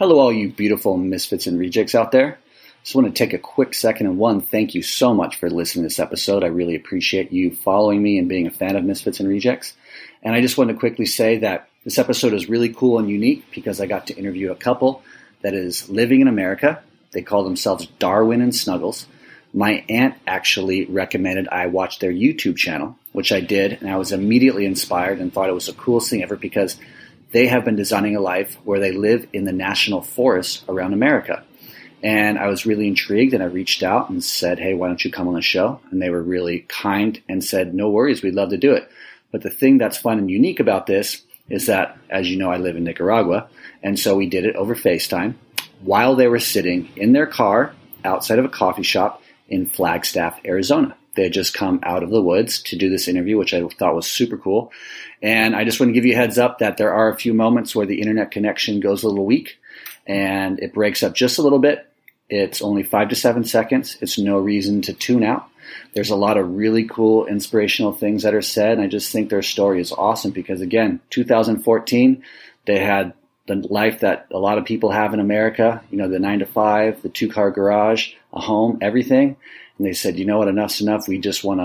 Hello, all you beautiful misfits and rejects out there. Just want to take a quick second and one, thank you so much for listening to this episode. I really appreciate you following me and being a fan of Misfits and Rejects. And I just want to quickly say that this episode is really cool and unique because I got to interview a couple that is living in America. They call themselves Darwin and Snuggles. My aunt actually recommended I watch their YouTube channel, which I did, and I was immediately inspired and thought it was the coolest thing ever because they have been designing a life where they live in the national forests around America. And I was really intrigued and I reached out and said, Hey, why don't you come on the show? And they were really kind and said, No worries, we'd love to do it. But the thing that's fun and unique about this is that, as you know, I live in Nicaragua. And so we did it over FaceTime while they were sitting in their car outside of a coffee shop in Flagstaff, Arizona. They had just come out of the woods to do this interview, which I thought was super cool. And I just want to give you a heads up that there are a few moments where the internet connection goes a little weak and it breaks up just a little bit. It's only five to seven seconds. It's no reason to tune out. There's a lot of really cool, inspirational things that are said. And I just think their story is awesome because, again, 2014, they had the life that a lot of people have in America, you know, the nine to five, the two car garage, a home, everything. And they said, you know what, enough's enough. We just want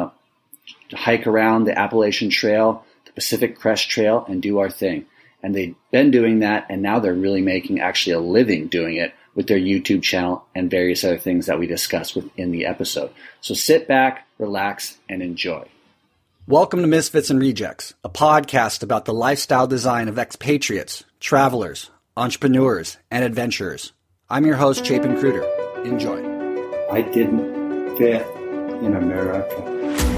to hike around the Appalachian Trail, the Pacific Crest Trail, and do our thing. And they've been doing that, and now they're really making actually a living doing it with their YouTube channel and various other things that we discuss within the episode. So sit back, relax, and enjoy. Welcome to Misfits and Rejects, a podcast about the lifestyle design of expatriates, travelers, entrepreneurs, and adventurers. I'm your host, Chapin Cruder. Enjoy. I didn't fit in America.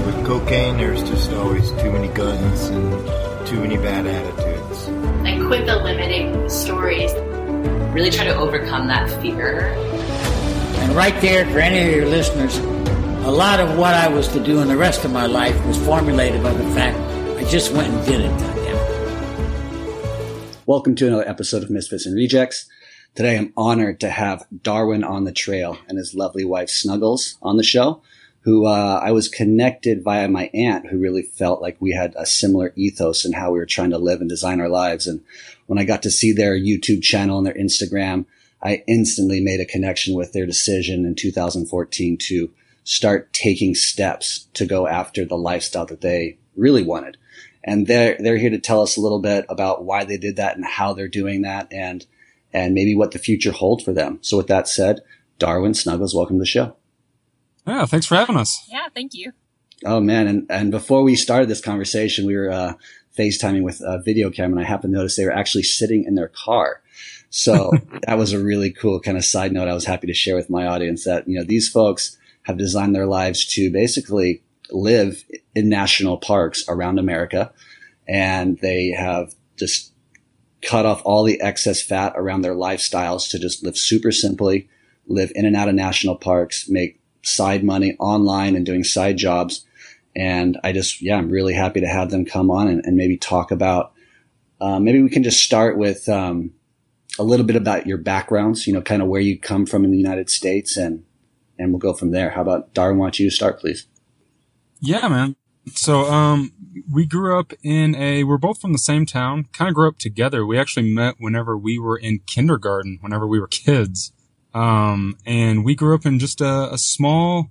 With cocaine, there's just always too many guns and too many bad attitudes. I quit the limiting stories. Really try to overcome that fear. And right there, for any of your listeners, a lot of what I was to do in the rest of my life was formulated by the fact I just went and did it. Welcome to another episode of Misfits and Rejects. Today I'm honored to have Darwin on the trail and his lovely wife Snuggles on the show, who uh, I was connected via my aunt who really felt like we had a similar ethos in how we were trying to live and design our lives. And when I got to see their YouTube channel and their Instagram, I instantly made a connection with their decision in 2014 to start taking steps to go after the lifestyle that they really wanted. And they're, they're here to tell us a little bit about why they did that and how they're doing that. And and maybe what the future holds for them. So with that said, Darwin Snuggles, welcome to the show. Yeah, thanks for having us. Yeah, thank you. Oh man, and and before we started this conversation, we were uh, FaceTiming with a video camera, and I happened to notice they were actually sitting in their car. So that was a really cool kind of side note. I was happy to share with my audience that you know these folks have designed their lives to basically live in national parks around America, and they have just cut off all the excess fat around their lifestyles to just live super simply, live in and out of national parks, make side money online and doing side jobs. And I just, yeah, I'm really happy to have them come on and, and maybe talk about, uh, maybe we can just start with, um, a little bit about your backgrounds, you know, kind of where you come from in the United States and, and we'll go from there. How about Darwin? Why don't you start, please? Yeah, man. So, um, we grew up in a, we're both from the same town, kind of grew up together. We actually met whenever we were in kindergarten, whenever we were kids. Um, and we grew up in just a, a small,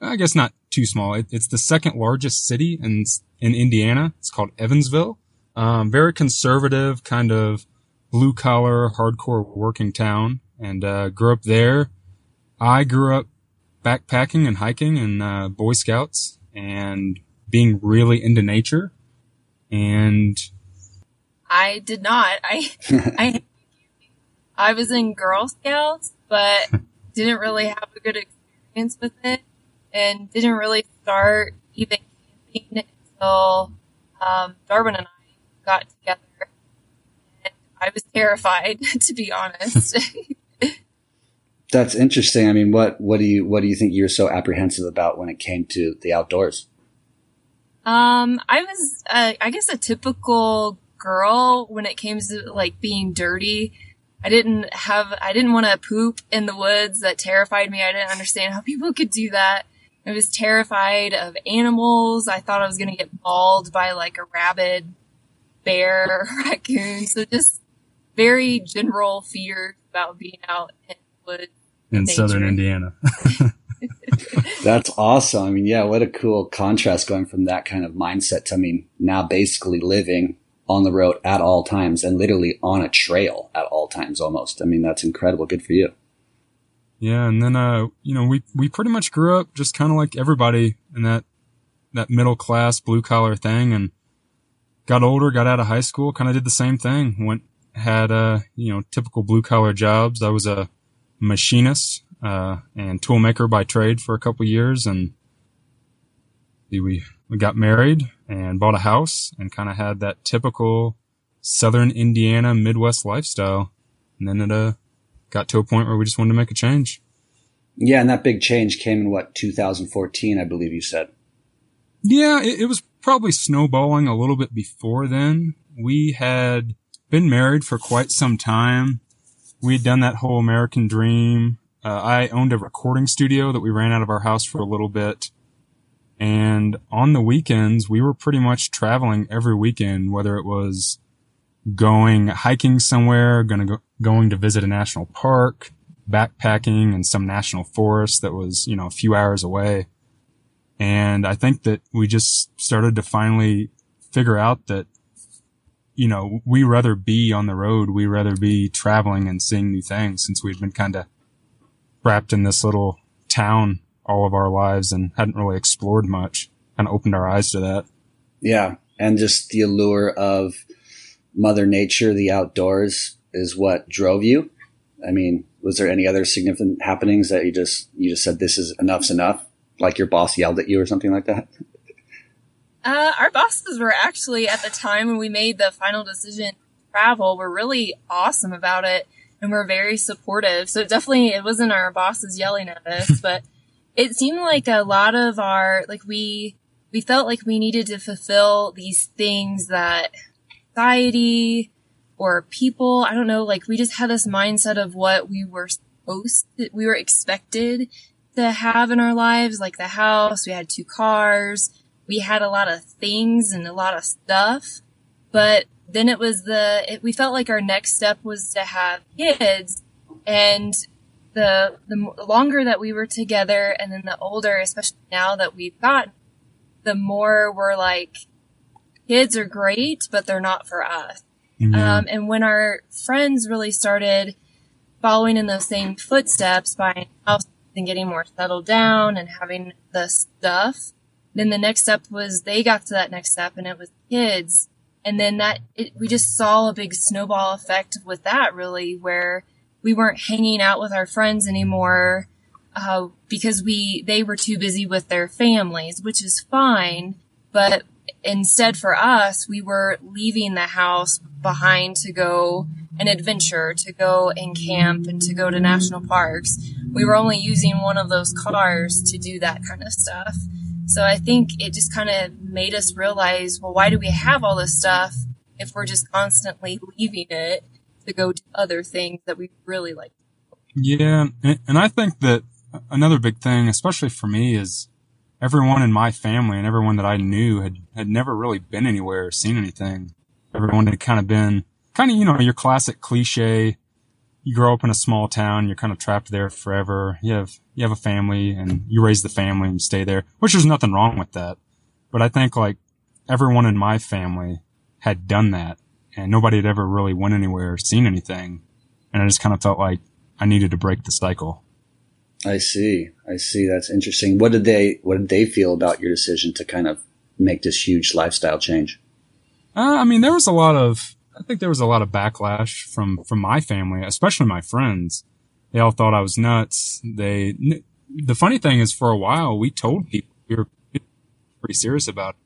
I guess not too small. It, it's the second largest city in, in Indiana. It's called Evansville. Um, very conservative, kind of blue collar, hardcore working town and, uh, grew up there. I grew up backpacking and hiking and, uh, Boy Scouts and being really into nature. And I did not. I, I, I was in Girl Scouts, but didn't really have a good experience with it and didn't really start even camping until, um, Darwin and I got together. And I was terrified, to be honest. That's interesting. I mean, what, what do you, what do you think you're so apprehensive about when it came to the outdoors? Um, I was, uh, I guess a typical girl when it came to like being dirty. I didn't have, I didn't want to poop in the woods. That terrified me. I didn't understand how people could do that. I was terrified of animals. I thought I was going to get mauled by like a rabid bear or raccoon. So just very general fear about being out in the woods. in nature. southern Indiana. That's awesome. I mean, yeah, what a cool contrast going from that kind of mindset to, I mean, now basically living on the road at all times and literally on a trail at all times almost. I mean, that's incredible. Good for you. Yeah, and then uh, you know, we we pretty much grew up just kind of like everybody in that that middle class blue collar thing, and got older, got out of high school, kind of did the same thing. Went had uh, you know, typical blue collar jobs. I was a machinist uh, and toolmaker by trade for a couple years, and we we got married and bought a house, and kind of had that typical Southern Indiana Midwest lifestyle, and then it uh got to a point where we just wanted to make a change. Yeah, and that big change came in what 2014, I believe you said. Yeah, it, it was probably snowballing a little bit before then. We had been married for quite some time. We had done that whole American dream. Uh, I owned a recording studio that we ran out of our house for a little bit. And on the weekends, we were pretty much traveling every weekend, whether it was going hiking somewhere, going to go, going to visit a national park, backpacking in some national forest that was, you know, a few hours away. And I think that we just started to finally figure out that, you know, we rather be on the road. We rather be traveling and seeing new things since we'd been kind of trapped in this little town all of our lives and hadn't really explored much. and opened our eyes to that. Yeah. And just the allure of Mother Nature, the outdoors is what drove you. I mean, was there any other significant happenings that you just, you just said, this is enough's enough? Like your boss yelled at you or something like that? Uh, our bosses were actually at the time when we made the final decision to travel were really awesome about it and we were very supportive. So it definitely it wasn't our bosses yelling at us, but it seemed like a lot of our like we we felt like we needed to fulfill these things that society or people, I don't know, like we just had this mindset of what we were supposed to, we were expected to have in our lives, like the house, we had two cars, we had a lot of things and a lot of stuff. But then it was the, it, we felt like our next step was to have kids and the, the longer that we were together and then the older, especially now that we've gotten, the more we're like, kids are great, but they're not for us. Um, and when our friends really started following in those same footsteps, buying houses and getting more settled down and having the stuff, then the next step was they got to that next step and it was kids. And then that, it, we just saw a big snowball effect with that really where we weren't hanging out with our friends anymore, uh, because we, they were too busy with their families, which is fine. But instead for us, we were leaving the house behind to go an adventure, to go and camp and to go to national parks. We were only using one of those cars to do that kind of stuff. So I think it just kind of made us realize, well, why do we have all this stuff if we're just constantly leaving it to go do other things that we really like? Yeah. And I think that another big thing, especially for me, is everyone in my family and everyone that I knew had, had never really been anywhere or seen anything. Everyone had kind of been kind of, you know, your classic cliche. You grow up in a small town, you're kind of trapped there forever. You have, you have a family and you raise the family and you stay there, which there's nothing wrong with that. But I think like everyone in my family had done that and nobody had ever really went anywhere or seen anything. And I just kind of felt like I needed to break the cycle. I see. I see. That's interesting. What did they What did they feel about your decision to kind of make this huge lifestyle change? Uh, I mean, there was a lot of. I think there was a lot of backlash from from my family, especially my friends. They all thought I was nuts. They. The funny thing is, for a while, we told people we were pretty serious about it,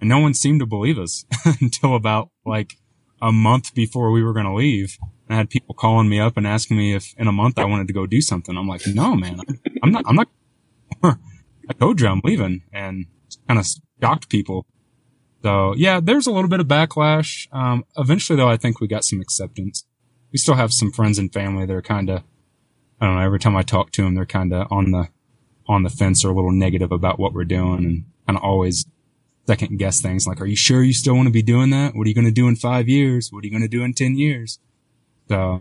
and no one seemed to believe us until about like a month before we were going to leave. I had people calling me up and asking me if in a month I wanted to go do something. I'm like, no, man, I'm not, I'm not, I told you I'm leaving and kind of shocked people. So yeah, there's a little bit of backlash. Um, eventually though, I think we got some acceptance. We still have some friends and family that are kind of, I don't know, every time I talk to them, they're kind of on the, on the fence or a little negative about what we're doing and kind of always second guess things like, are you sure you still want to be doing that? What are you going to do in five years? What are you going to do in 10 years? So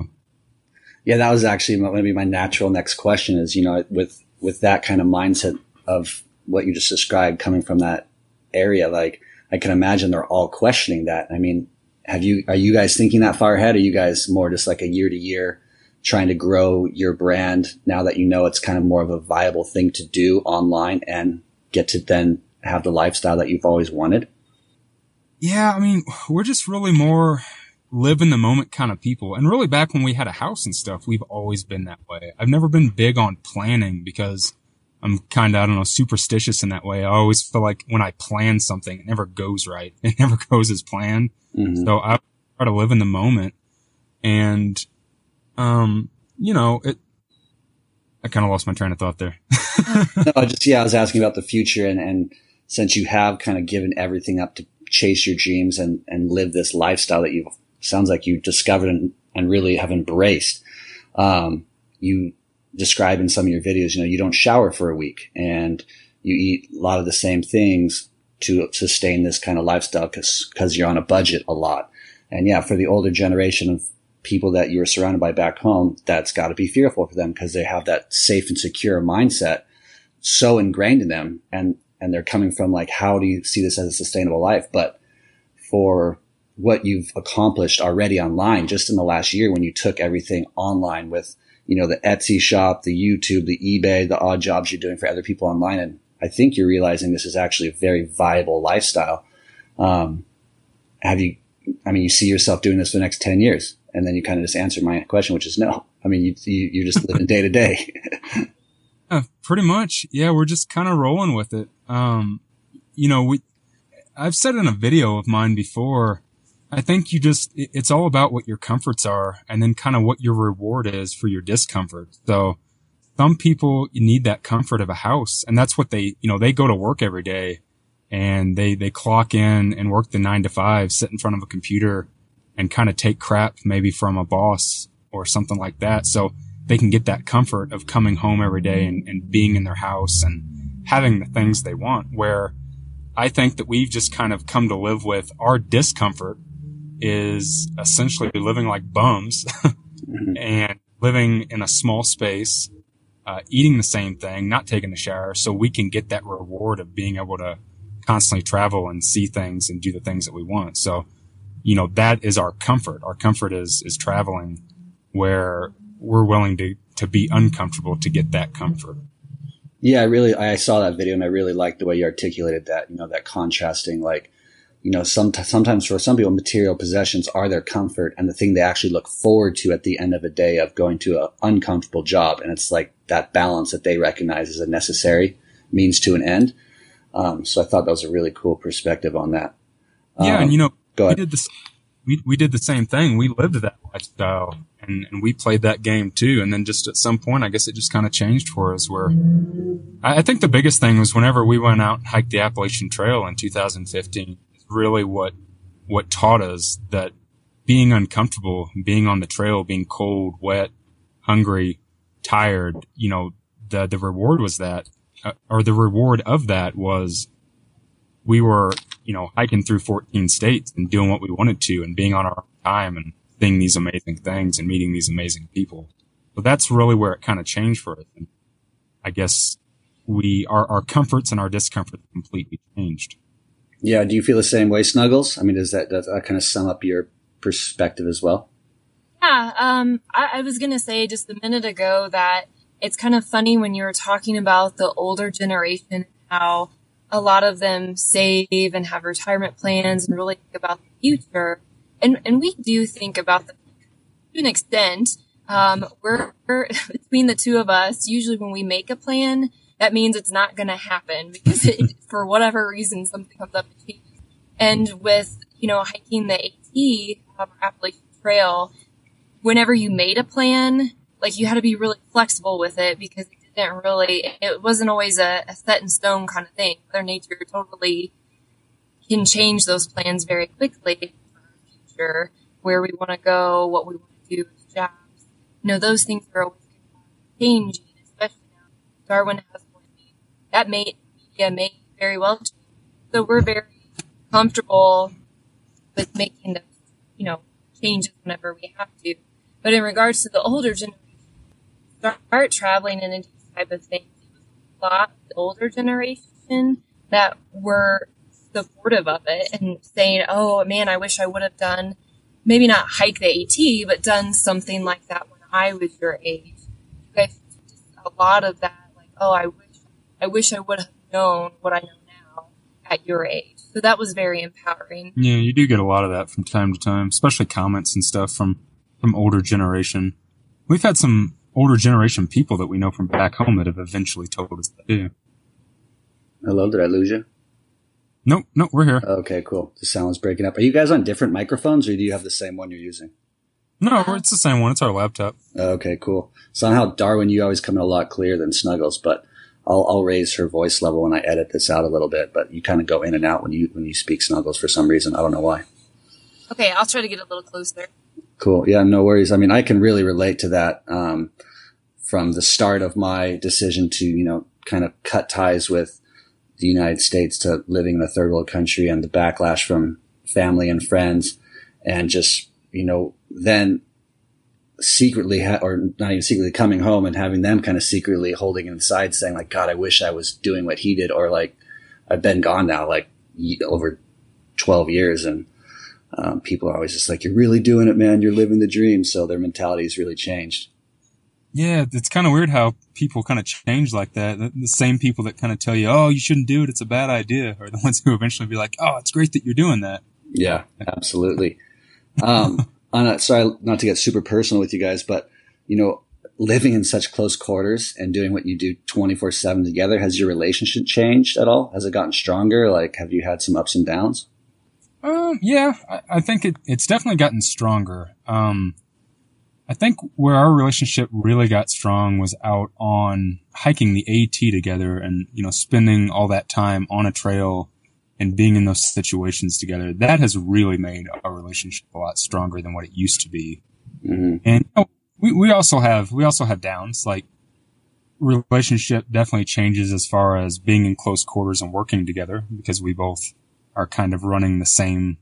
Yeah, that was actually going to be my natural next question is, you know, with, with that kind of mindset of what you just described coming from that area, like I can imagine they're all questioning that. I mean, have you, are you guys thinking that far ahead? Are you guys more just like a year to year trying to grow your brand now that you know it's kind of more of a viable thing to do online and get to then have the lifestyle that you've always wanted? Yeah, I mean, we're just really more live in the moment kind of people. And really back when we had a house and stuff, we've always been that way. I've never been big on planning because I'm kind of, I don't know, superstitious in that way. I always feel like when I plan something, it never goes right. It never goes as planned. Mm-hmm. So I try to live in the moment and, um, you know, it, I kind of lost my train of thought there. no, I just, yeah, I was asking about the future and, and since you have kind of given everything up to chase your dreams and, and live this lifestyle that you sounds like you discovered and, and really have embraced. Um, you describe in some of your videos, you know, you don't shower for a week and you eat a lot of the same things to sustain this kind of lifestyle because because you're on a budget a lot. And yeah, for the older generation of people that you were surrounded by back home, that's got to be fearful for them because they have that safe and secure mindset so ingrained in them and and they're coming from like how do you see this as a sustainable life but for what you've accomplished already online just in the last year when you took everything online with you know the Etsy shop the YouTube the eBay the odd jobs you're doing for other people online and I think you're realizing this is actually a very viable lifestyle um, have you I mean you see yourself doing this for the next 10 years and then you kind of just answered my question which is no I mean you, you you're just living day to day Yeah, pretty much. Yeah, we're just kind of rolling with it. Um, you know, we, I've said in a video of mine before, I think you just, it's all about what your comforts are and then kind of what your reward is for your discomfort. So some people need that comfort of a house and that's what they, you know, they go to work every day and they, they clock in and work the nine to five, sit in front of a computer and kind of take crap maybe from a boss or something like that. So they can get that comfort of coming home every day and, and being in their house and having the things they want where I think that we've just kind of come to live with our discomfort is essentially living like bums and living in a small space, uh, eating the same thing, not taking a shower so we can get that reward of being able to constantly travel and see things and do the things that we want. So, you know, that is our comfort. Our comfort is, is traveling where we're willing to, to be uncomfortable to get that comfort. Yeah, I really, I saw that video and I really liked the way you articulated that, you know, that contrasting, like, you know, some, sometimes for some people, material possessions are their comfort and the thing they actually look forward to at the end of a day of going to an uncomfortable job. And it's like that balance that they recognize as a necessary means to an end. Um, so I thought that was a really cool perspective on that. Yeah. Um, and you know, go we did this, we, we did the same thing. We lived that lifestyle and, and we played that game too. And then just at some point, I guess it just kind of changed for us where I, I think the biggest thing was whenever we went out and hiked the Appalachian Trail in 2015, is really what, what taught us that being uncomfortable, being on the trail, being cold, wet, hungry, tired, you know, the, the reward was that, uh, or the reward of that was we were, you know, hiking through 14 states and doing what we wanted to and being on our time and seeing these amazing things and meeting these amazing people. So that's really where it kind of changed for us. And I guess we, our, our comforts and our discomfort completely changed. Yeah. Do you feel the same way, Snuggles? I mean, does that, does that kind of sum up your perspective as well? Yeah, um, I, I was gonna say just a minute ago that it's kind of funny when you were talking about the older generation, how a lot of them save and have retirement plans and really think about the future. And, and we do think about the to an extent. Um, we're, we're between the two of us, usually when we make a plan, that means it's not going to happen because it, for whatever reason, something comes up changes. And with, you know, hiking the AT, um, Appalachian Trail, whenever you made a plan, like you had to be really flexible with it because it didn't really, it wasn't always a, a set in stone kind of thing. Mother Nature totally can change those plans very quickly future, where we want to go, what we want to do with jobs. You know, those things are always changing, especially now. Darwin has. That may, yeah, may very well. So we're very comfortable with making the you know, changes whenever we have to. But in regards to the older generation, start traveling and these type of things, a lot of the older generation that were supportive of it and saying, "Oh man, I wish I would have done maybe not hike the AT, but done something like that when I was your age." You guys, a lot of that, like, "Oh, I wish, I wish I would have known what I know now at your age." So that was very empowering. Yeah, you do get a lot of that from time to time, especially comments and stuff from from older generation. We've had some older generation people that we know from back home that have eventually told us that too. Hello, did I lose you? Nope, nope, we're here. Okay, cool. The sound's breaking up. Are you guys on different microphones or do you have the same one you're using? No, it's the same one. It's our laptop. Okay, cool. Somehow, Darwin, you always come in a lot clearer than Snuggles, but I'll, I'll raise her voice level when I edit this out a little bit. But you kind of go in and out when you when you speak Snuggles for some reason. I don't know why. Okay, I'll try to get a little closer. Cool. Yeah, no worries. I mean, I can really relate to that um, from the start of my decision to, you know, kind of cut ties with the United States to living in a third world country and the backlash from family and friends and just, you know, then secretly ha- or not even secretly coming home and having them kind of secretly holding inside saying like, God, I wish I was doing what he did. Or like, I've been gone now like over 12 years and um, people are always just like, you're really doing it, man. You're living the dream. So their mentality has really changed. Yeah, it's kind of weird how people kind of change like that. The, the same people that kind of tell you, "Oh, you shouldn't do it; it's a bad idea," are the ones who eventually be like, "Oh, it's great that you're doing that." Yeah, absolutely. Um, I'm not, sorry, not to get super personal with you guys, but you know, living in such close quarters and doing what you do 24 seven together, has your relationship changed at all? Has it gotten stronger? Like, have you had some ups and downs? Um, yeah, I, I think it, it's definitely gotten stronger. Um, I think where our relationship really got strong was out on hiking the AT together and, you know, spending all that time on a trail and being in those situations together. That has really made our relationship a lot stronger than what it used to be. Mm-hmm. And you know, we, we also have, we also have downs. Like relationship definitely changes as far as being in close quarters and working together because we both are kind of running the same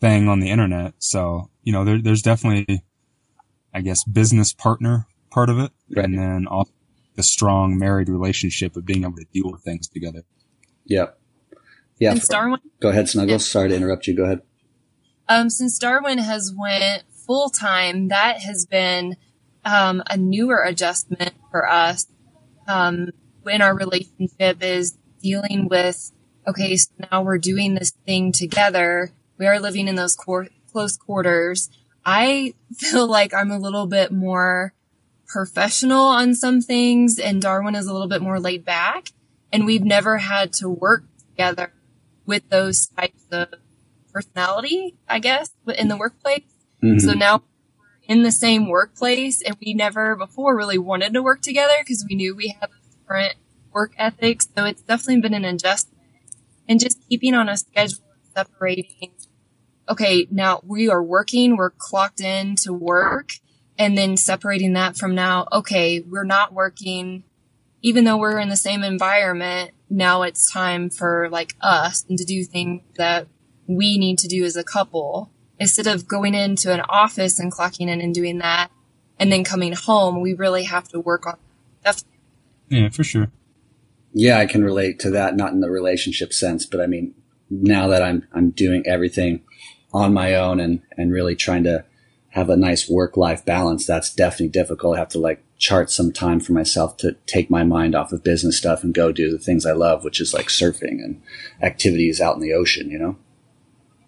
thing on the internet. So, you know, there, there's definitely, I guess, business partner part of it. Right. And then also the strong married relationship of being able to deal with things together. Yep. Yeah. Since Darwin, Go ahead, Snuggles. Sorry to interrupt you. Go ahead. um, since Darwin has went full time, that has been um, a newer adjustment for us um, in our relationship is dealing with okay, so now we're doing this thing together. We are living in those cor- close quarters. I feel like I'm a little bit more professional on some things and Darwin is a little bit more laid back and we've never had to work together with those types of personality, I guess, in the workplace. Mhm. So now we're in the same workplace and we never before really wanted to work together because we knew we had different work ethics. So it's definitely been an adjustment and just keeping on a schedule separating. Okay, now we are working, we're clocked in to work and then separating that from now, okay, we're not working, even though we're in the same environment. Now it's time for like us and to do things that we need to do as a couple instead of going into an office and clocking in and doing that and then coming home. We really have to work on that. Yeah, for sure. Yeah, I can relate to that, not in the relationship sense, but I mean, now that I'm, I'm doing everything on my own and, and really trying to have a nice work life balance, that's definitely difficult. I have to like chart some time for myself to take my mind off of business stuff and go do the things I love, which is like surfing and activities out in the ocean, you know?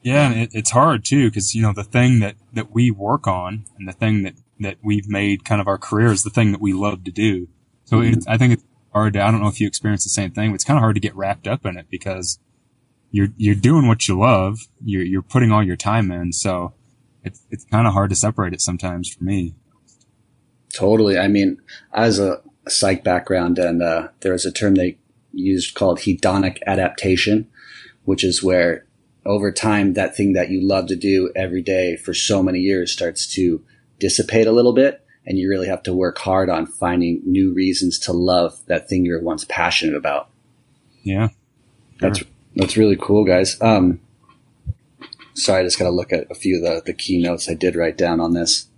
Yeah, and it, it's hard too because you know the thing that that we work on and the thing that that we've made kind of our career is the thing that we love to do. So Mhm. it's, I think it's hard. To, I don't know if you experience the same thing, but it's kind of hard to get wrapped up in it because you're you're doing what you love. You're you're putting all your time in. So it's it's kind of hard to separate it sometimes for me. Totally. I mean, as a psych background, and uh, there was a term they used called hedonic adaptation, which is where over time that thing that you love to do every day for so many years starts to dissipate a little bit, and you really have to work hard on finding new reasons to love that thing you were once passionate about. Yeah. That's that's really cool, guys. Um, sorry, I just got to look at a few of the, the key notes I did write down on this.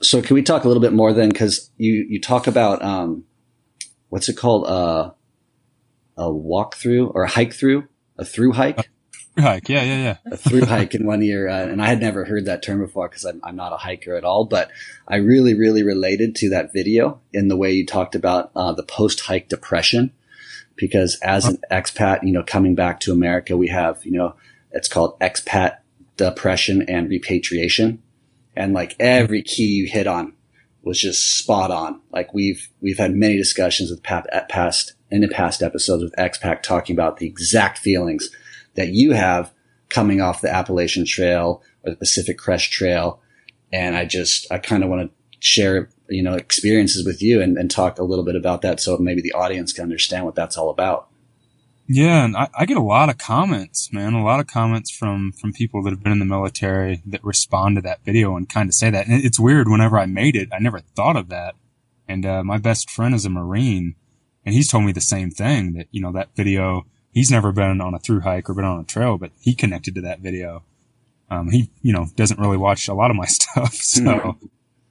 So can we talk a little bit more then? Because you you talk about um, what's it called? Uh, a walk through or a hike through, a through hike, Through hike. Yeah, yeah, yeah. a through hike in one year. Uh, and I had never heard that term before because I'm, I'm not a hiker at all. But I really, really related to that video in the way you talked about uh, the post hike depression. Because as an expat, you know, coming back to America, we have, you know, it's called expat depression and repatriation. And like every key you hit on was just spot on. Like we've, we've had many discussions with past, past in the past episodes with expat talking about the exact feelings that you have coming off the Appalachian Trail or the Pacific Crest Trail. And I just, I kind of want to share, you know, experiences with you and, and talk a little bit about that so maybe the audience can understand what that's all about. Yeah, and I, I get a lot of comments, man. A lot of comments from from people that have been in the military that respond to that video and kind of say that. And it's weird. Whenever I made it, I never thought of that. And uh, my best friend is a Marine, and he's told me the same thing that you know that video. He's never been on a through hike or been on a trail, but he connected to that video. Um, he you know doesn't really watch a lot of my stuff, so.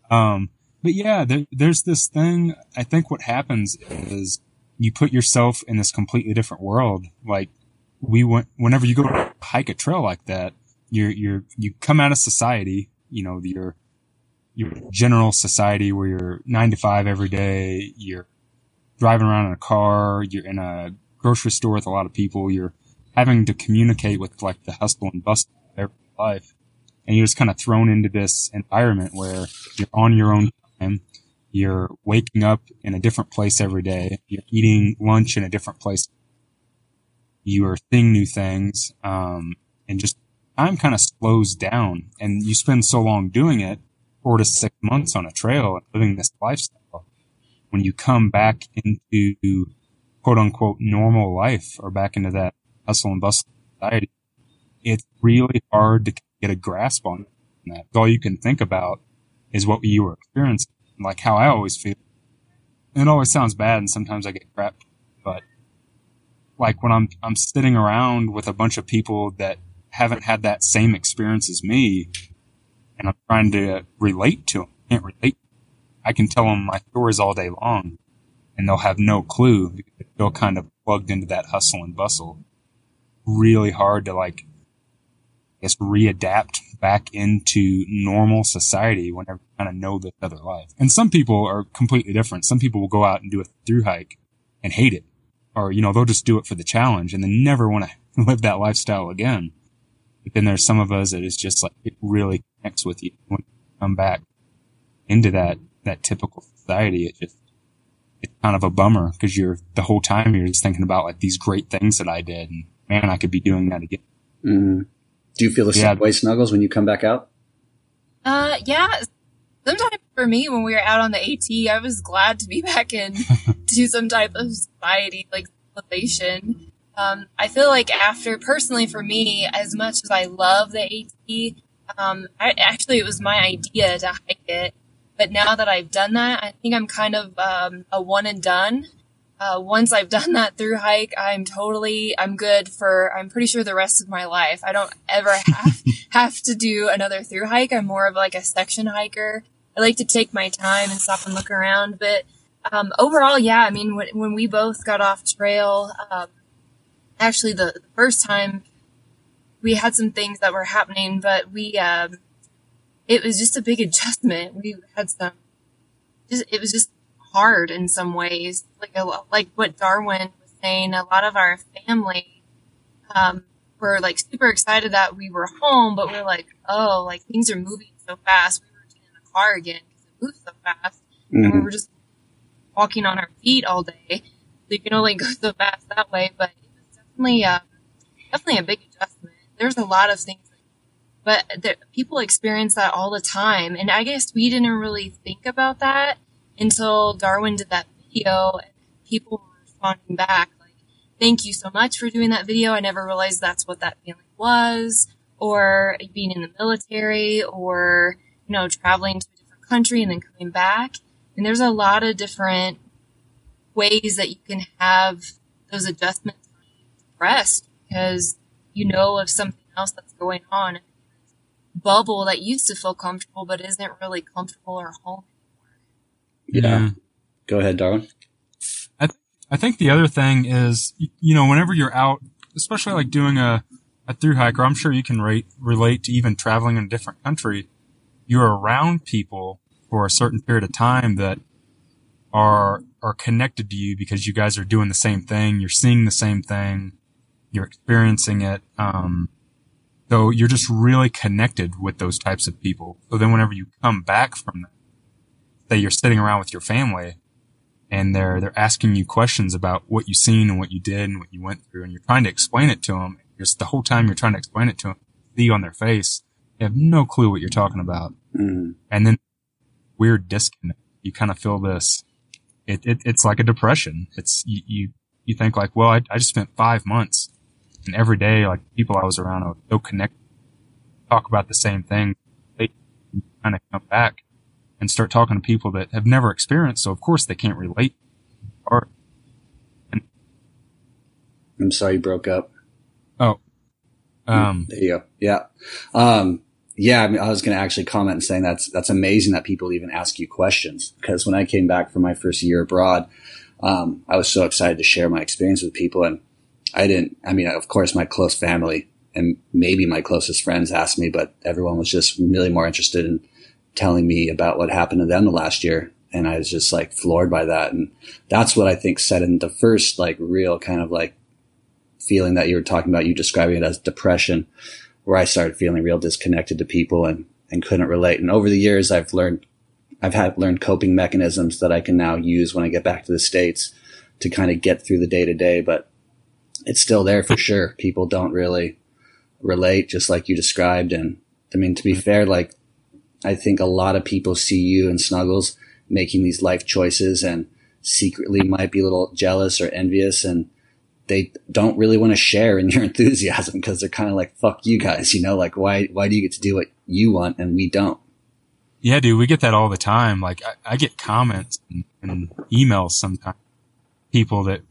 Um, but yeah, there, there's this thing. I think what happens is you put yourself in this completely different world. Like we went, whenever you go hike a trail like that, you're, you're, you come out of society, you know, your, your general society where you're nine to five every day. You're driving around in a car. You're in a grocery store with a lot of people. You're having to communicate with like the hustle and bustle of life. And you're just kind of thrown into this environment where you're on your own time. You're waking up in a different place every day. You're eating lunch in a different place. You are seeing new things. Um, and just time kind of slows down and you spend so long doing it, four to six months on a trail and living this lifestyle. When you come back into quote unquote normal life or back into that hustle and bustle society, it's really hard to get a grasp on that. All you can think about is what you were experiencing, like how I always feel. It always sounds bad, and sometimes I get crap, but like when I'm I'm sitting around with a bunch of people that haven't had that same experience as me, and I'm trying to relate to them. I can't relate. I can tell them my stories all day long, and they'll have no clue. They'll kind of plugged into that hustle and bustle. Really hard to like, I guess, readapt back into normal society whenever you kind of know this other life. And some people are completely different. Some people will go out and do a through hike and hate it. Or, you know, they'll just do it for the challenge and then never want to live that lifestyle again. But then there's some of us that is just like, it really connects with you when you come back into that, that typical society. It just, it's kind of a bummer because you're the whole time you're just thinking about like these great things that I did and man, I could be doing that again. Mm-hmm. Do you feel the Yeah. same way, Snuggles, when you come back out? Uh, yeah. Sometimes for me, when we were out on the AT, I was glad to be back in to some type of society, like civilization. Um, I feel like after, personally for me, as much as I love the AT, um, I, actually it was my idea to hike it. But now that I've done that, I think I'm kind of um, a one and done. Uh, once I've done that through hike, I'm totally, I'm good for, I'm pretty sure the rest of my life. I don't ever have, have to do another through hike. I'm more of like a section hiker. I like to take my time and stop and look around. But, um, overall, yeah, I mean, when, when we both got off trail, um, actually the, the first time we had some things that were happening, but we, um, it was just a big adjustment. We had some, just, it was just hard in some ways. Like a, like what Darwin was saying, a lot of our family um, were like super excited that we were home, but we're like, oh, like things are moving so fast. We were in the car again because it moves so fast, and we were just walking on our feet all day. So you can only go so fast that way. But it was definitely, um, definitely a big adjustment. There's a lot of things but there, people experience that all the time. And I guess we didn't really think about that until Darwin did that video people were responding back like, thank you so much for doing that video. I never realized that's what that feeling was or being in the military or, you know, traveling to a different country and then coming back. And there's a lot of different ways that you can have those adjustments depressed because you know of something else that's going on bubble that used to feel comfortable but isn't really comfortable or home. Yeah. Go ahead, Darwin. I th- I think the other thing is, you know, whenever you're out, especially like doing a, a through hiker, I'm sure you can rate, relate to even traveling in a different country. You're around people for a certain period of time that are, are connected to you because you guys are doing the same thing. You're seeing the same thing. You're experiencing it. Um, so you're just really connected with those types of people. So then whenever you come back from that, say you're sitting around with your family and they're, they're asking you questions about what you've seen and what you did and what you went through and you're trying to explain it to them. Just the whole time you're trying to explain it to them, see on their face, they have no clue what you're talking about. Mm-hmm. And then weird disconnect. You kind of feel this. It, it, it's like a depression. It's you, you, you think like, well, I, I just spent five months and every day, like people I was around, I was so connected, talk about the same thing. They kind of come back and start talking to people that have never experienced. So of course they can't relate. Or, I'm sorry you broke up. oh, um, There you go. Yeah. Um, yeah, I, mean, I was going to actually comment and saying that's that's amazing that people even ask you questions because when I came back from my first year abroad, um, I was so excited to share my experience with people, and I didn't. I mean, of course, my close family and maybe my closest friends asked me, but everyone was just really more interested in telling me about what happened to them the last year, and I was just like floored by that, and that's what I think set in the first like real kind of like feeling that you were talking about, you describing it as depression, where I started feeling real disconnected to people and, and couldn't relate. And over the years, I've learned, I've had learned coping mechanisms that I can now use when I get back to the States to kind of get through the day to day, but it's still there for sure. People don't really relate just like you described. And I mean, to be fair, like I think a lot of people see you and Snuggles making these life choices and secretly might be a little jealous or envious and they don't really want to share in your enthusiasm because they're kind of like, fuck you guys, you know, like why, why do you get to do what you want and we don't? yeah, dude, we get that all the time. Like I, I get comments and, and emails sometimes. People that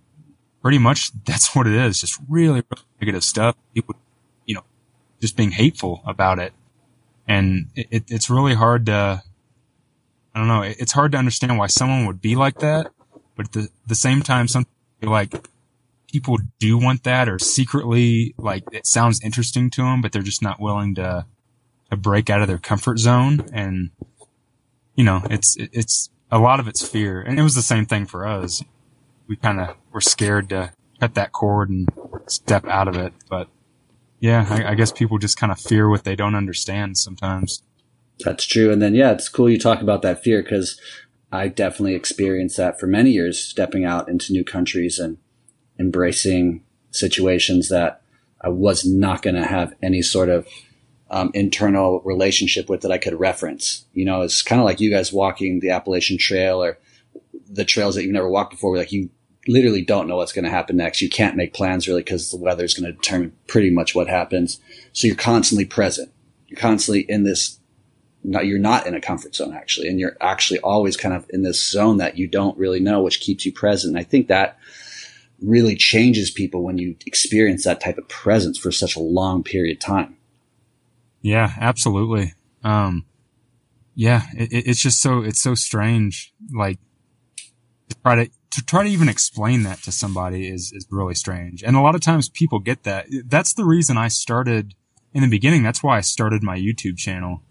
pretty much that's what it is. Just really, really negative stuff. People, you know, just being hateful about it. And it, it, it's really hard to, I don't know, it, it's hard to understand why someone would be like that. But at the, the same time, some like people do want that or secretly like it sounds interesting to them, but they're just not willing to, to break out of their comfort zone. And, you know, it's, it, it's a lot of it's fear. And it was the same thing for us. We kind of were scared to cut that cord and step out of it. But yeah, I, I guess people just kind of fear what they don't understand sometimes. That's true. And then, yeah, it's cool you talk about that fear because I definitely experienced that for many years, stepping out into new countries and embracing situations that I was not going to have any sort of um, internal relationship with that I could reference. You know, it's kind of like you guys walking the Appalachian Trail or the trails that you've never walked before. Like you literally don't know what's going to happen next. You can't make plans really because the weather is going to determine pretty much what happens. So you're constantly present. You're constantly in this. Not, you're not in a comfort zone actually, and you're actually always kind of in this zone that you don't really know, which keeps you present. And I think that really changes people when you experience that type of presence for such a long period of time. Yeah, absolutely. Um, yeah, it, it's just so, it's so strange. Like try to, to try to even explain that to somebody is, is really strange. And a lot of times people get that. That's the reason I started in the beginning. That's why I started my YouTube channel.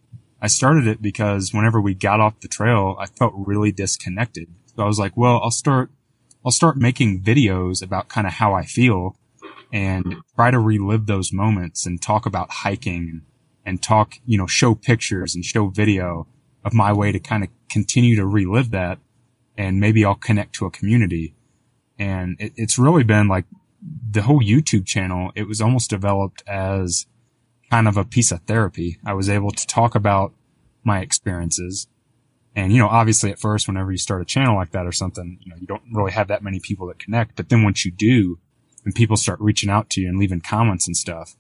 I started it because whenever we got off the trail, I felt really disconnected. So I was like, well, I'll start, I'll start making videos about kind of how I feel and try to relive those moments and talk about hiking and, and talk, you know, show pictures and show video of my way to kind of continue to relive that. And maybe I'll connect to a community. And it, it's really been like the whole YouTube channel. It was almost developed as kind of a piece of therapy. I was able to talk about my experiences. And, you know, obviously at first, whenever you start a channel like that or something, you know, you don't really have that many people that connect. But then once you do, and people start reaching out to you and leaving comments and stuff,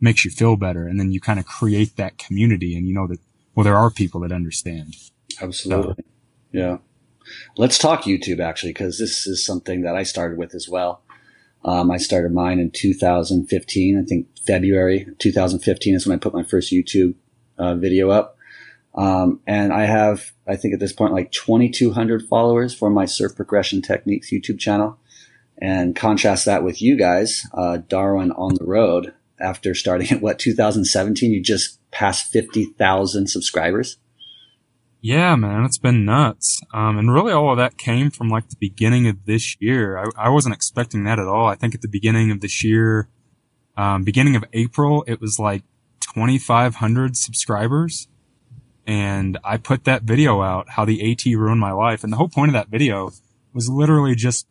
makes you feel better. And then you kind of create that community and you know that, well, there are people that understand. Absolutely. Yeah. Let's talk YouTube actually, because this is something that I started with as well. Um, I started mine in 2015. I think February 2015 is when I put my first YouTube uh, video up. Um, and I have, I think at this point, like 2,200 followers for my Surf Progression Techniques YouTube channel. And contrast that with you guys, uh, Darwin on the road. After starting at what 2017, you just passed 50,000 subscribers. Yeah, man, it's been nuts. Um, and really all of that came from like the beginning of this year. I, I wasn't expecting that at all. I think at the beginning of this year, um, beginning of April, it was like 2,500 subscribers. And I put that video out, how the AT ruined my life. And the whole point of that video was literally just,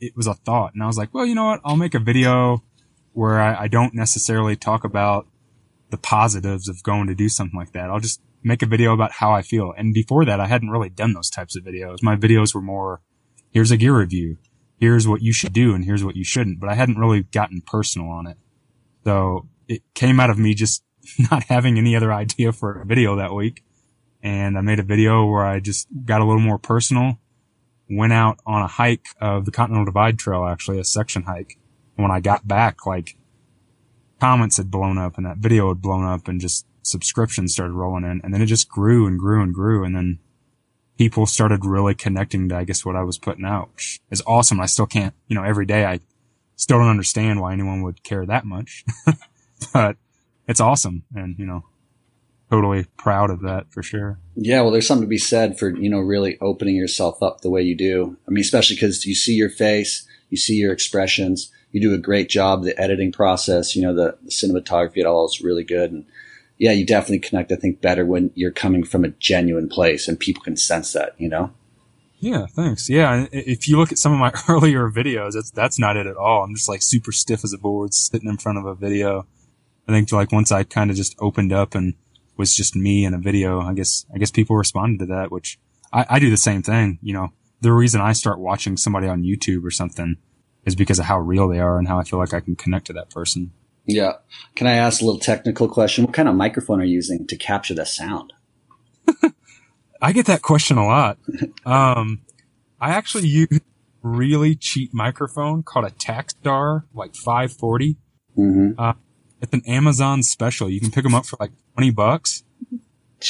it was a thought. And I was like, well, you know what? I'll make a video where I, I don't necessarily talk about the positives of going to do something like that. I'll just make a video about how I feel. And before that, I hadn't really done those types of videos. My videos were more, here's a gear review. Here's what you should do and here's what you shouldn't. But I hadn't really gotten personal on it. So it came out of me just not having any other idea for a video that week. And I made a video where I just got a little more personal, went out on a hike of the Continental Divide Trail, actually a section hike. And when I got back, like comments had blown up and that video had blown up and just subscriptions started rolling in and then it just grew and grew and grew and then people started really connecting to I guess what I was putting out, which is awesome. I still can't, you know, every day I still don't understand why anyone would care that much, but it's awesome. And, you know, totally proud of that for sure. Yeah. Well, there's something to be said for, you know, really opening yourself up the way you do. I mean, especially because you see your face, you see your expressions, you do a great job. The editing process, you know, the, the cinematography, it all is really good. And, yeah, you definitely connect, I think, better when you're coming from a genuine place and people can sense that, you know? Yeah, thanks. Yeah, if you look at some of my earlier videos, that's that's not it at all. I'm just like super stiff as a board sitting in front of a video. I think like once I kind of just opened up and was just me in a video, I guess I guess people responded to that, which I, I do the same thing. You know, the reason I start watching somebody on YouTube or something is because of how real they are and how I feel like I can connect to that person. Yeah. Can I ask a little technical question? What kind of microphone are you using to capture the sound? I get that question a lot. Um, I actually use really cheap microphone called a Takstar, like 540. Mm-hmm. Uh, it's an Amazon special. You can pick them up for like 20 bucks.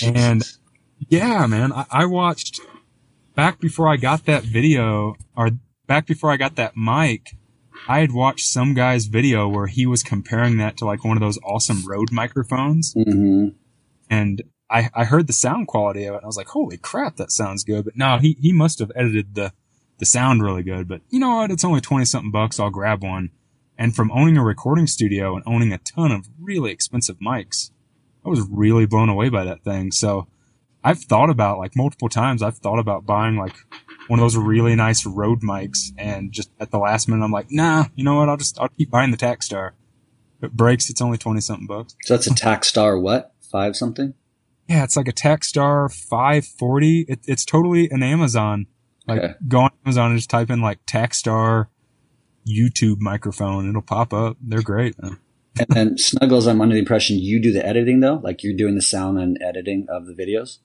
And yeah, man, I, I watched back before I got that video or back before I got that mic. I had watched some guy's video where he was comparing that to like one of those awesome Rode microphones. Mm-hmm. And I, I heard the sound quality of it and I was like, holy crap, that sounds good. But no, he, he must have edited the, the sound really good. But you know what? It's only 20 something bucks. I'll grab one. And from owning a recording studio and owning a ton of really expensive mics, I was really blown away by that thing. So I've thought about like multiple times, I've thought about buying like one of those really nice Rode mics and just at the last minute, I'm like, nah, you know what? I'll just, I'll keep buying the Takstar. If it breaks, it's only 20 something bucks. So that's a Takstar what? Five something? Yeah, it's like a Takstar 540. It, it's totally an Amazon. Like Okay. go on Amazon and just type in like Takstar YouTube microphone. It'll pop up. They're great. Man. And then Snuggles, I'm under the impression you do the editing though? Like you're doing the sound and editing of the videos?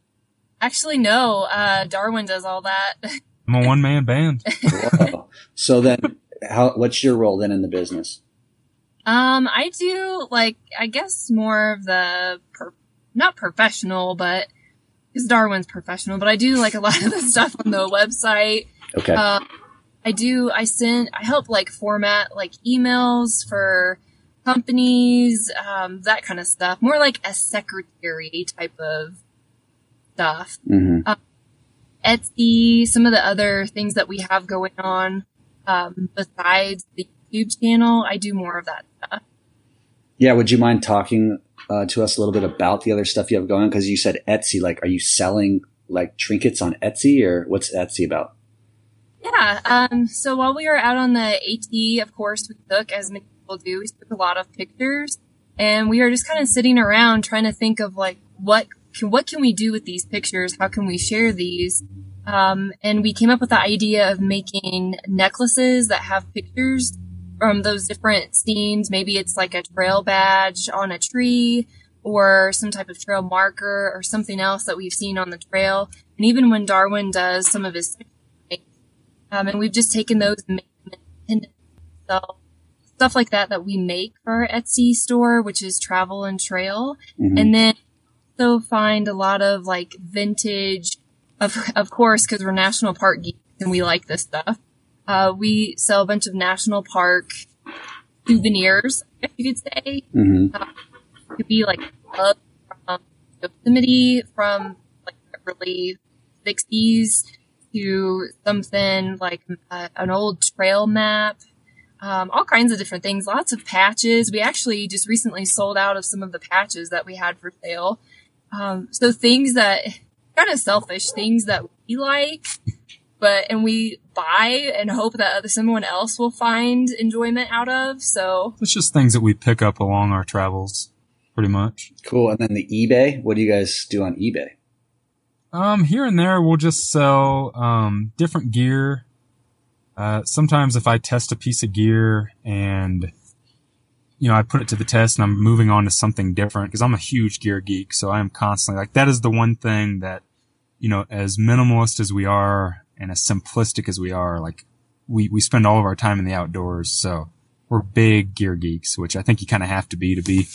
Actually, no. Uh, Darwin does all that. I'm a one man band. So then how, what's your role then in the business? Um, I do like I guess more of the per- not professional, but because Darwin's professional, but I do like a lot of the stuff on the website. Okay. Uh, I do. I send. I help like format like emails for companies, um, that kind of stuff. More like a secretary type of stuff. hmm Etsy, some of the other things that we have going on um, besides the YouTube channel. I do more of that stuff. Yeah. Would you mind talking uh, to us a little bit about the other stuff you have going on? Cause you said Etsy, like, are you selling like trinkets on Etsy or what's Etsy about? Yeah. Um, so while we were out on the AT, of course, we took, as many people do, we took a lot of pictures and we were just kind of sitting around trying to think of like, what what can we do with these pictures? How can we share these? Um, and we came up with the idea of making necklaces that have pictures from those different scenes. Maybe it's like a trail badge on a tree or some type of trail marker or something else that we've seen on the trail. And even when Darwin does some of his um, and we've just taken those and made them stuff like that that we make for our Etsy store, which is travel and trail. Mhm. And then also find a lot of like vintage, of of course, because we're national park geeks and we like this stuff. Uh, we sell a bunch of national park souvenirs, if you could say. hmm It could be like mugs from Yosemite from like the early 60s to something like uh, an old trail map. Um, all kinds of different things, lots of patches. We actually just recently sold out of some of the patches that we had for sale. Um, so things that kind of selfish things that we like, but and we buy and hope that other someone else will find enjoyment out of. So It's just things that we pick up along our travels, pretty much. Cool. And then the eBay. What do you guys do on eBay? Um, here and there, we'll just sell um, different gear. Uh, sometimes if I test a piece of gear and you know I put it to the test and I'm moving on to something different because I'm a huge gear geek, so I am constantly like that is the one thing that you know as minimalist as we are and as simplistic as we are, like we we spend all of our time in the outdoors, so we're big gear geeks, which I think you kind of have to be to be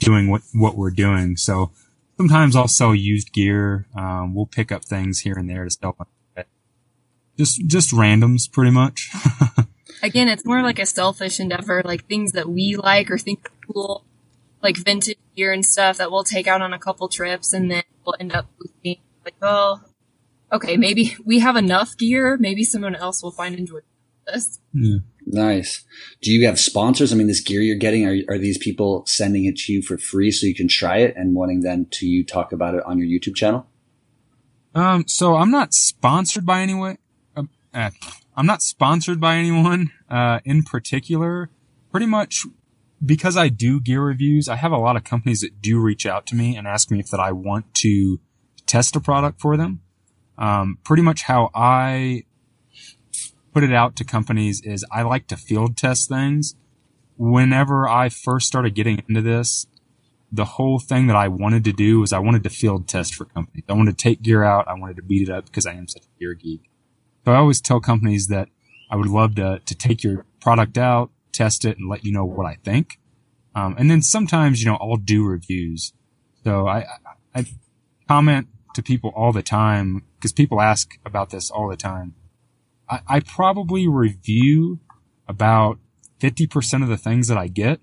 doing what what we're doing. So sometimes I'll sell used gear. Um, we'll pick up things here and there to sell. Just, just randoms pretty much. again, it's more like a selfish endeavor, like things that we like or think are cool, like vintage gear and stuff that we'll take out on a couple trips and then we'll end up being like, oh, okay, maybe we have enough gear. Maybe someone else will find enjoyment in this. yeah. Nice. Do you have sponsors? I mean, this gear you're getting, are, are these people sending it to you for free so you can try it and wanting then to you talk about it on your YouTube channel? Um, so I'm not sponsored by anyone. Uh, uh, I'm not sponsored by anyone, uh, in particular. Pretty much because I do gear reviews, I have a lot of companies that do reach out to me and ask me if that I want to test a product for them. Um, pretty much how I put it out to companies is I like to field test things. Whenever I first started getting into this, the whole thing that I wanted to do was I wanted to field test for companies. I wanted to take gear out. I wanted to beat it up because I am such a gear geek. So I always tell companies that I would love to, to take your product out, test it and let you know what I think. Um, and then sometimes, you know, I'll do reviews. So I, I, I comment to people all the time because people ask about this all the time. I, I probably review about 50% of the things that I get.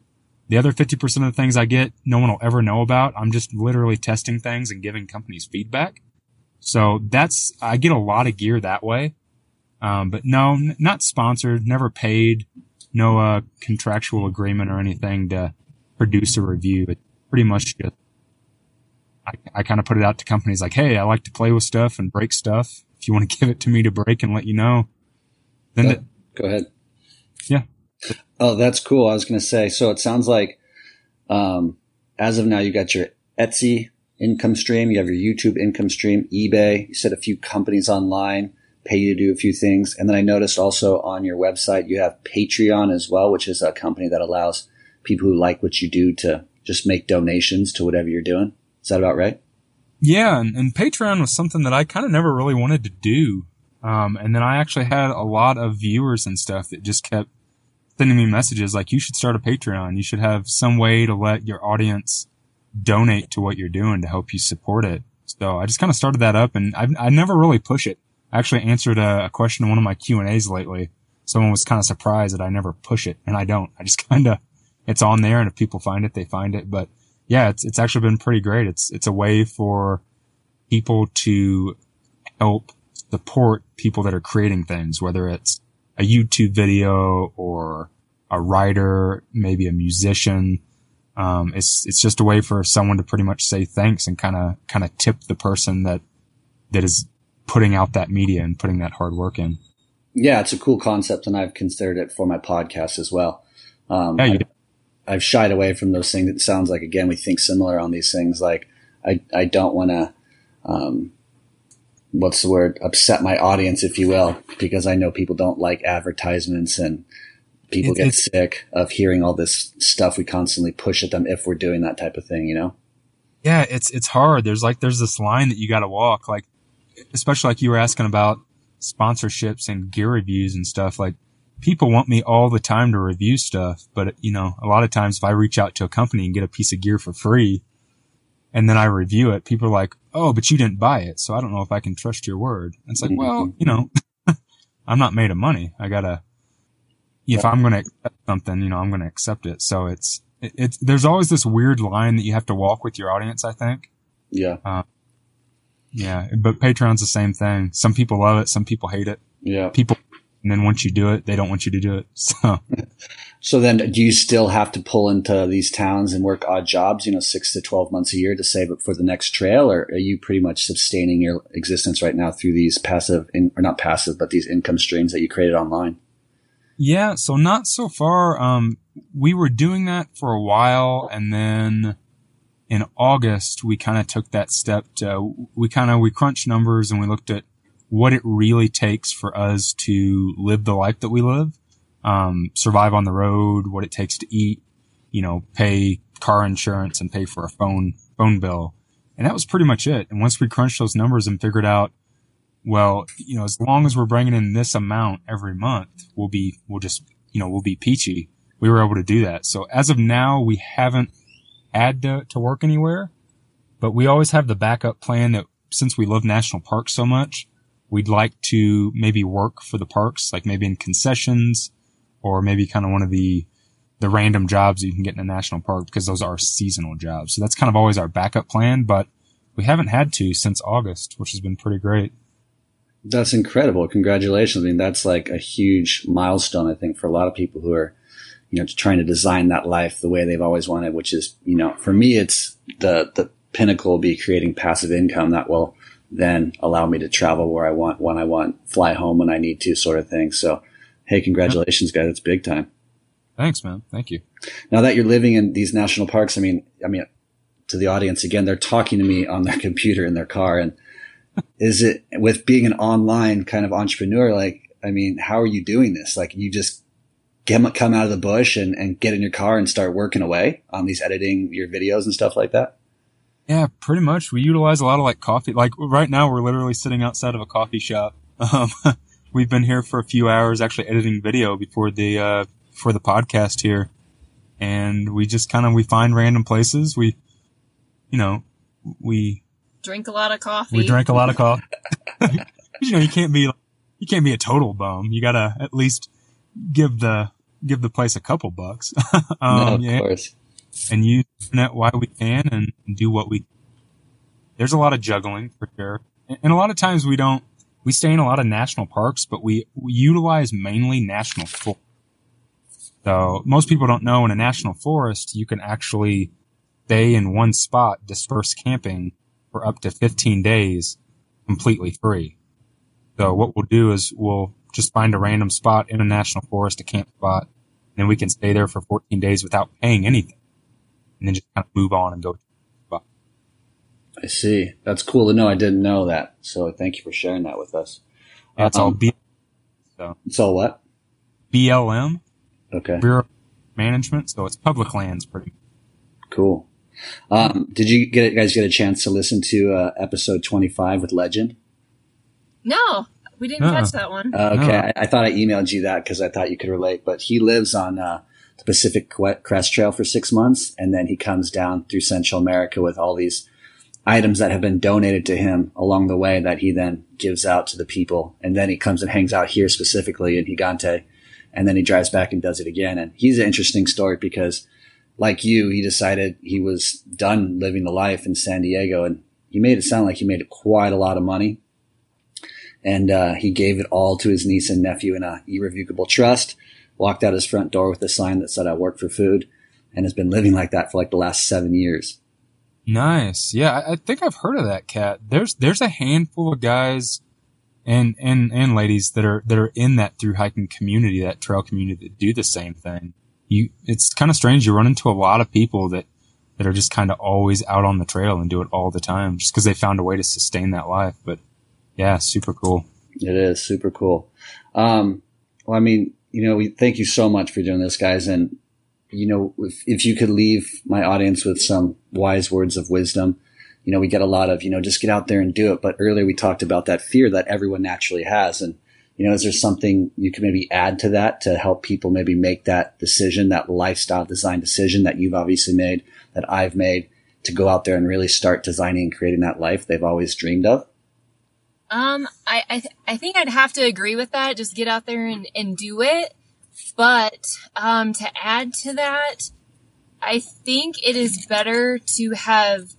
The other 50% of the things I get, no one will ever know about. I'm just literally testing things and giving companies feedback. So that's, I get a lot of gear that way. Um, but no, n- not sponsored, never paid, no, uh, contractual agreement or anything to produce a review. It's pretty much just, I, I kind of put it out to companies like, Hey, I like to play with stuff and break stuff. If you want to give it to me to break and let you know, then Go, the- go ahead. Yeah. Oh, that's cool. I was going to say, so it sounds like, um, as of now, you got your Etsy income stream, you have your YouTube income stream, eBay, you said a few companies online pay you to do a few things. And then I noticed also on your website, you have Patreon as well, which is a company that allows people who like what you do to just make donations to whatever you're doing. Is that about right? Yeah, and, and Patreon was something that I kind of never really wanted to do. Um, and then I actually had a lot of viewers and stuff that just kept sending me messages like, you should start a Patreon. You should have some way to let your audience donate to what you're doing to help you support it. So I just kind of started that up and I, I never really push it. I actually answered a, a question in one of my Q and A's lately. Someone was kind of surprised that I never push it and I don't. I just kind of, it's on there and if people find it, they find it. But yeah, it's, it's actually been pretty great. It's, it's a way for people to help support people that are creating things, whether it's a YouTube video or a writer, maybe a musician. Um, it's, it's just a way for someone to pretty much say thanks and kind of, kind of tip the person that, that is putting out that media and putting that hard work in. Yeah, it's a cool concept, and I've considered it for my podcast as well. Um, Yeah, you I, I've shied away from those things. It sounds like again we think similar on these things. Like I, I don't want to, um, what's the word? Upset my audience, if you will, because I know people don't like advertisements and people get sick of hearing all this stuff we constantly push at them if we're doing that type of thing. You know? yeah, it's it's hard. There's like there's this line that you got to walk. Like, especially like you were asking about sponsorships and gear reviews and stuff. Like, people want me all the time to review stuff, but you know, a lot of times if I reach out to a company and get a piece of gear for free, and then I review it, people are like, "Oh, but you didn't buy it, so I don't know if I can trust your word." And it's like, well, you know, I'm not made of money. I gotta. If I'm going to accept something, you know, I'm going to accept it. So it's it, it's there's always this weird line that you have to walk with your audience. I think. Yeah. Um, Yeah, but Patreon's the same thing. Some people love it, some people hate it. Yeah. People, and then once you do it, they don't want you to do it. So So then, do you still have to pull into these towns and work odd jobs, you know, six to 12 months a year to save up for the next trail? Or are you pretty much sustaining your existence right now through these passive, in, or not passive, but these income streams that you created online? yeah, so not so far. Um, we were doing that for a while, and then in August we kind of took that step to we kind of we crunched numbers and we looked at what it really takes for us to live the life that we live, um, survive on the road, what it takes to eat, you know, pay car insurance and pay for a phone phone bill. And that was pretty much it. And once we crunched those numbers and figured out, well, you know, as long as we're bringing in this amount every month, we'll be, we'll just, you know, we'll be peachy. We were able to do that. So as of now, we haven't had to, to work anywhere, but we always have the backup plan that since we love national parks so much, we'd like to maybe work for the parks, like maybe in concessions or maybe kind of one of the, the random jobs you can get in a national park because those are seasonal jobs. So that's kind of always our backup plan, but we haven't had to since August, which has been pretty great. That's incredible. Congratulations. I mean, that's like a huge milestone, I think, for a lot of people who are, you know, trying to design that life the way they've always wanted, which is, you know, for me, it's the, the pinnacle will be creating passive income that will then allow me to travel where I want, when I want, fly home when I need to, sort of thing. So, hey, congratulations, guys. It's big time. Thanks, man. Thank you. Now that you're living in these national parks, I mean, I mean, to the audience again, they're talking to me on their computer in their car. And is it with being an online kind of entrepreneur? Like, I mean, how are you doing this? Like, you just get, come out of the bush and, and get in your car and start working away on these editing your videos and stuff like that. Yeah, pretty much. We utilize a lot of like coffee. Like right now, we're literally sitting outside of a coffee shop. Um, we've been here for a few hours, actually editing video before the uh, before the podcast here, and we just kind of we find random places. We, you know, we Drink a lot of coffee. we drink a lot of coffee. you know, you can't be you can't be a total bum. You gotta at least give the give the place a couple bucks. um, no, of yeah, course. and use internet while we can and do what we. There's a lot of juggling for sure, and and a lot of times we don't. We stay in a lot of national parks, but we, we utilize mainly national forest. So most people don't know in a national forest you can actually stay in one spot, disperse camping for up to 15 days, completely free. So what we'll do is we'll just find a random spot in a national forest, a camp spot, and we can stay there for 14 days without paying anything and then just kind of move on and go. I see. That's cool to know. I didn't know that. So thank you for sharing that with us. That's all Um, B- So what? BLM, Okay. Bureau of Management. So it's public lands pretty much. Cool. Um, did you get guys get a chance to listen to uh, episode 25 with Legend? No, we didn't Uh-uh. catch that one. Uh, okay, I, I thought I emailed you that because I thought you could relate. But he lives on uh, the Pacific Crest Trail for six months, and then he comes down through Central America with all these items that have been donated to him along the way that he then gives out to the people. And then he comes and hangs out here specifically in Gigante, and then he drives back and does it again. And he's an interesting story because, like you, he decided he was done living the life in San Diego, and he made it sound like he made quite a lot of money and uh, he gave it all to his niece and nephew in a irrevocable trust. Walked out his front door with a sign that said "I work for food," and has been living like that for like the last seven years. Nice. Yeah, I, I think I've heard of that cat. There's there's a handful of guys and and and ladies that are that are in that through hiking community, that trail community that do the same thing. You it's kind of strange. You run into a lot of people that that are just kind of always out on the trail and do it all the time, just because they found a way to sustain that life. But yeah, super cool. It is super cool. Um, well, I mean, you know, we thank you so much for doing this, guys. And you know, if, if you could leave my audience with some wise words of wisdom, you know, we get a lot of, you know, just get out there and do it. But earlier we talked about that fear that everyone naturally has. And, you know, is there something you could maybe add to that to help people maybe make that decision, that lifestyle design decision that you've obviously made, that I've made to go out there and really start designing and creating that life they've always dreamed of? Um, I I, th- I think I'd have to agree with that. Just get out there and, and do it. But um, to add to that, I think it is better to have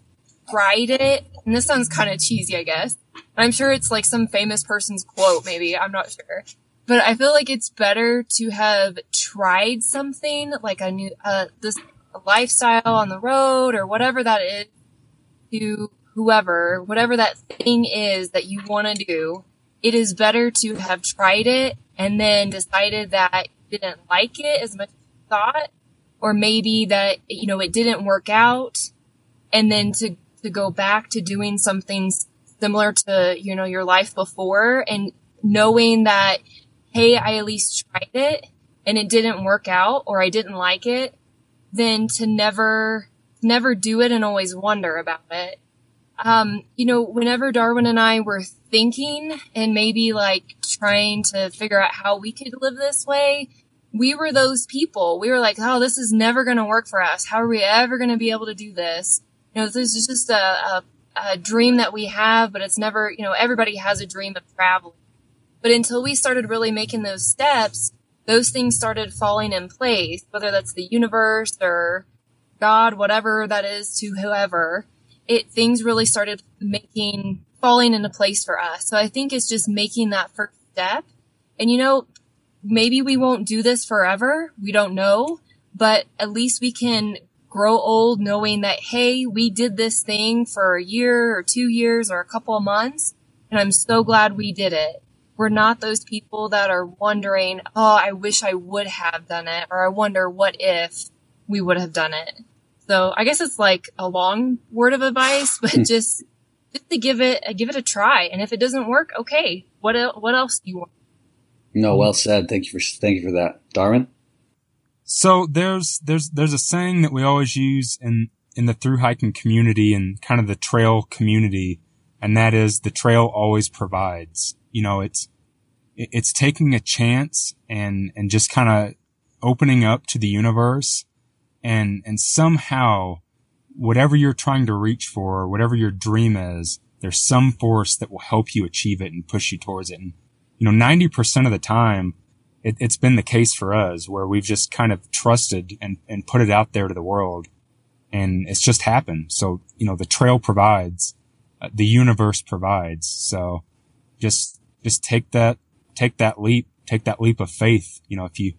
tried it. And this sounds kind of cheesy, I guess. I'm sure it's like some famous person's quote, maybe. I'm not sure. But I feel like it's better to have tried something like a new, uh, this lifestyle on the road or whatever that is to whoever, whatever that thing is that you want to do. It is better to have tried it and then decided that you didn't like it as much as you thought, or maybe that, you know, it didn't work out and then to, to go back to doing something similar to, you know, your life before and knowing that, hey, I at least tried it and it didn't work out or I didn't like it, then to never, never do it and always wonder about it. Um, you know, whenever Darwin and I were thinking and maybe like trying to figure out how we could live this way, we were those people. We were like, oh, this is never going to work for us. How are we ever going to be able to do this? You know, this is just a, a, a dream that we have, but it's never, you know, everybody has a dream of traveling. But until we started really making those steps, those things started falling in place, whether that's the universe or God, whatever that is to whoever, it, things really started making, falling into place for us. So I think it's just making that first step. And you know, maybe we won't do this forever. We don't know, but at least we can grow old knowing that, hey, we did this thing for a year or two years or a couple of months. And I'm so glad we did it. We're not those people that are wondering, oh, I wish I would have done it, or I wonder what if we would have done it. So I guess it's like a long word of advice, but hmm. just, just to give it, give it a try. And if it doesn't work, okay. What, el- what else do you want? No, well said. Thank you for thank you for that, Darwin. So there's there's there's a saying that we always use in in the through hiking community and kind of the trail community, and that is the trail always provides. You know, it's it's taking a chance and and just kind of opening up to the universe, and and somehow whatever you're trying to reach for, whatever your dream is, there's some force that will help you achieve it and push you towards it. And you know, 90% of the time, it, has been the case for us where we've just kind of trusted and, and put it out there to the world and it's just happened. So, you know, the trail provides, uh, the universe provides. So just, just take that, take that leap, take that leap of faith. You know, if you,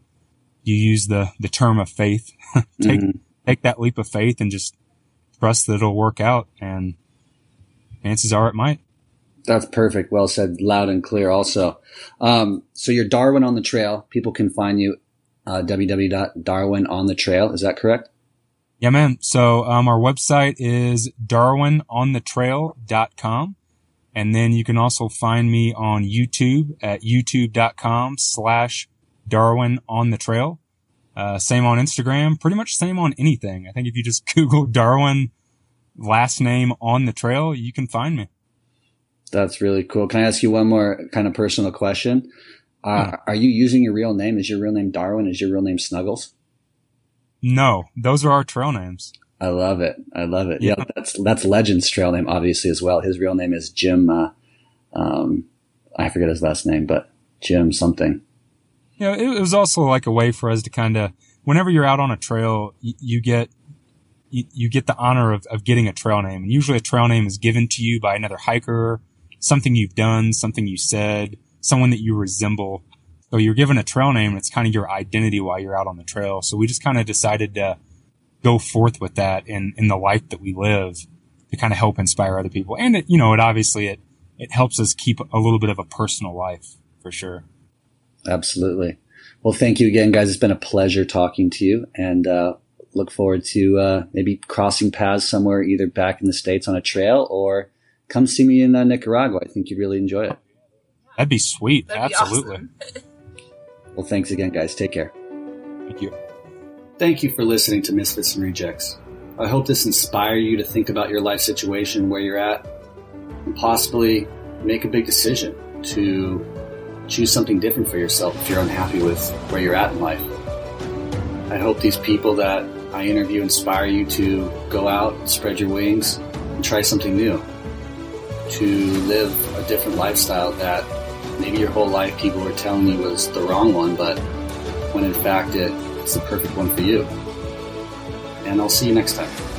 you use the, the term of faith, take, mm-hmm. take that leap of faith and just trust that it'll work out and chances are it might. That's perfect. Well said, loud and clear. Also, um, so you're Darwin on the Trail. People can find you uh, www.darwinonthetrail. Is that correct? Yeah, man. So um, our website is darwinonthetrail.com. And then you can also find me on YouTube at youtube.com slash Darwin on the trail. Uh, same on Instagram, pretty much same on anything. I think if you just Google Darwin last name on the trail, you can find me. That's really cool. Can I ask you one more kind of personal question? Uh, hmm. Are you using your real name? Is your real name Darwin? Is your real name Snuggles? No, those are our trail names. I love it. I love it. Yeah, yeah that's that's Legend's trail name, obviously as well. His real name is Jim. Uh, um, I forget his last name, but Jim something. Yeah, it, it was also like a way for us to kind of, whenever you're out on a trail, you, you get you, you, get the honor of, of getting a trail name. And usually a trail name is given to you by another hiker something you've done, something you said, someone that you resemble. So you're given a trail name. It's kind of your identity while you're out on the trail. So we just kind of decided to go forth with that in, in the life that we live to kind of help inspire other people. And it, you know, it obviously, it, it helps us keep a little bit of a personal life for sure. Absolutely. Well, thank you again, guys. It's been a pleasure talking to you and, uh, look forward to, uh, maybe crossing paths somewhere, either back in the States on a trail or come see me in uh, Nicaragua. I think you'd really enjoy it. That'd be sweet. That'd Absolutely. Be awesome. well, thanks again, guys. Take care. Thank you. Thank you for listening to Misfits and Rejects. I hope this inspire you to think about your life situation, where you're at, and possibly make a big decision to choose something different for yourself if you're unhappy with where you're at in life. I hope these people that I interview, inspire you to go out, spread your wings, and try something new. To live a different lifestyle that maybe your whole life people were telling you was the wrong one, but when in fact it's the perfect one for you. And I'll see you next time.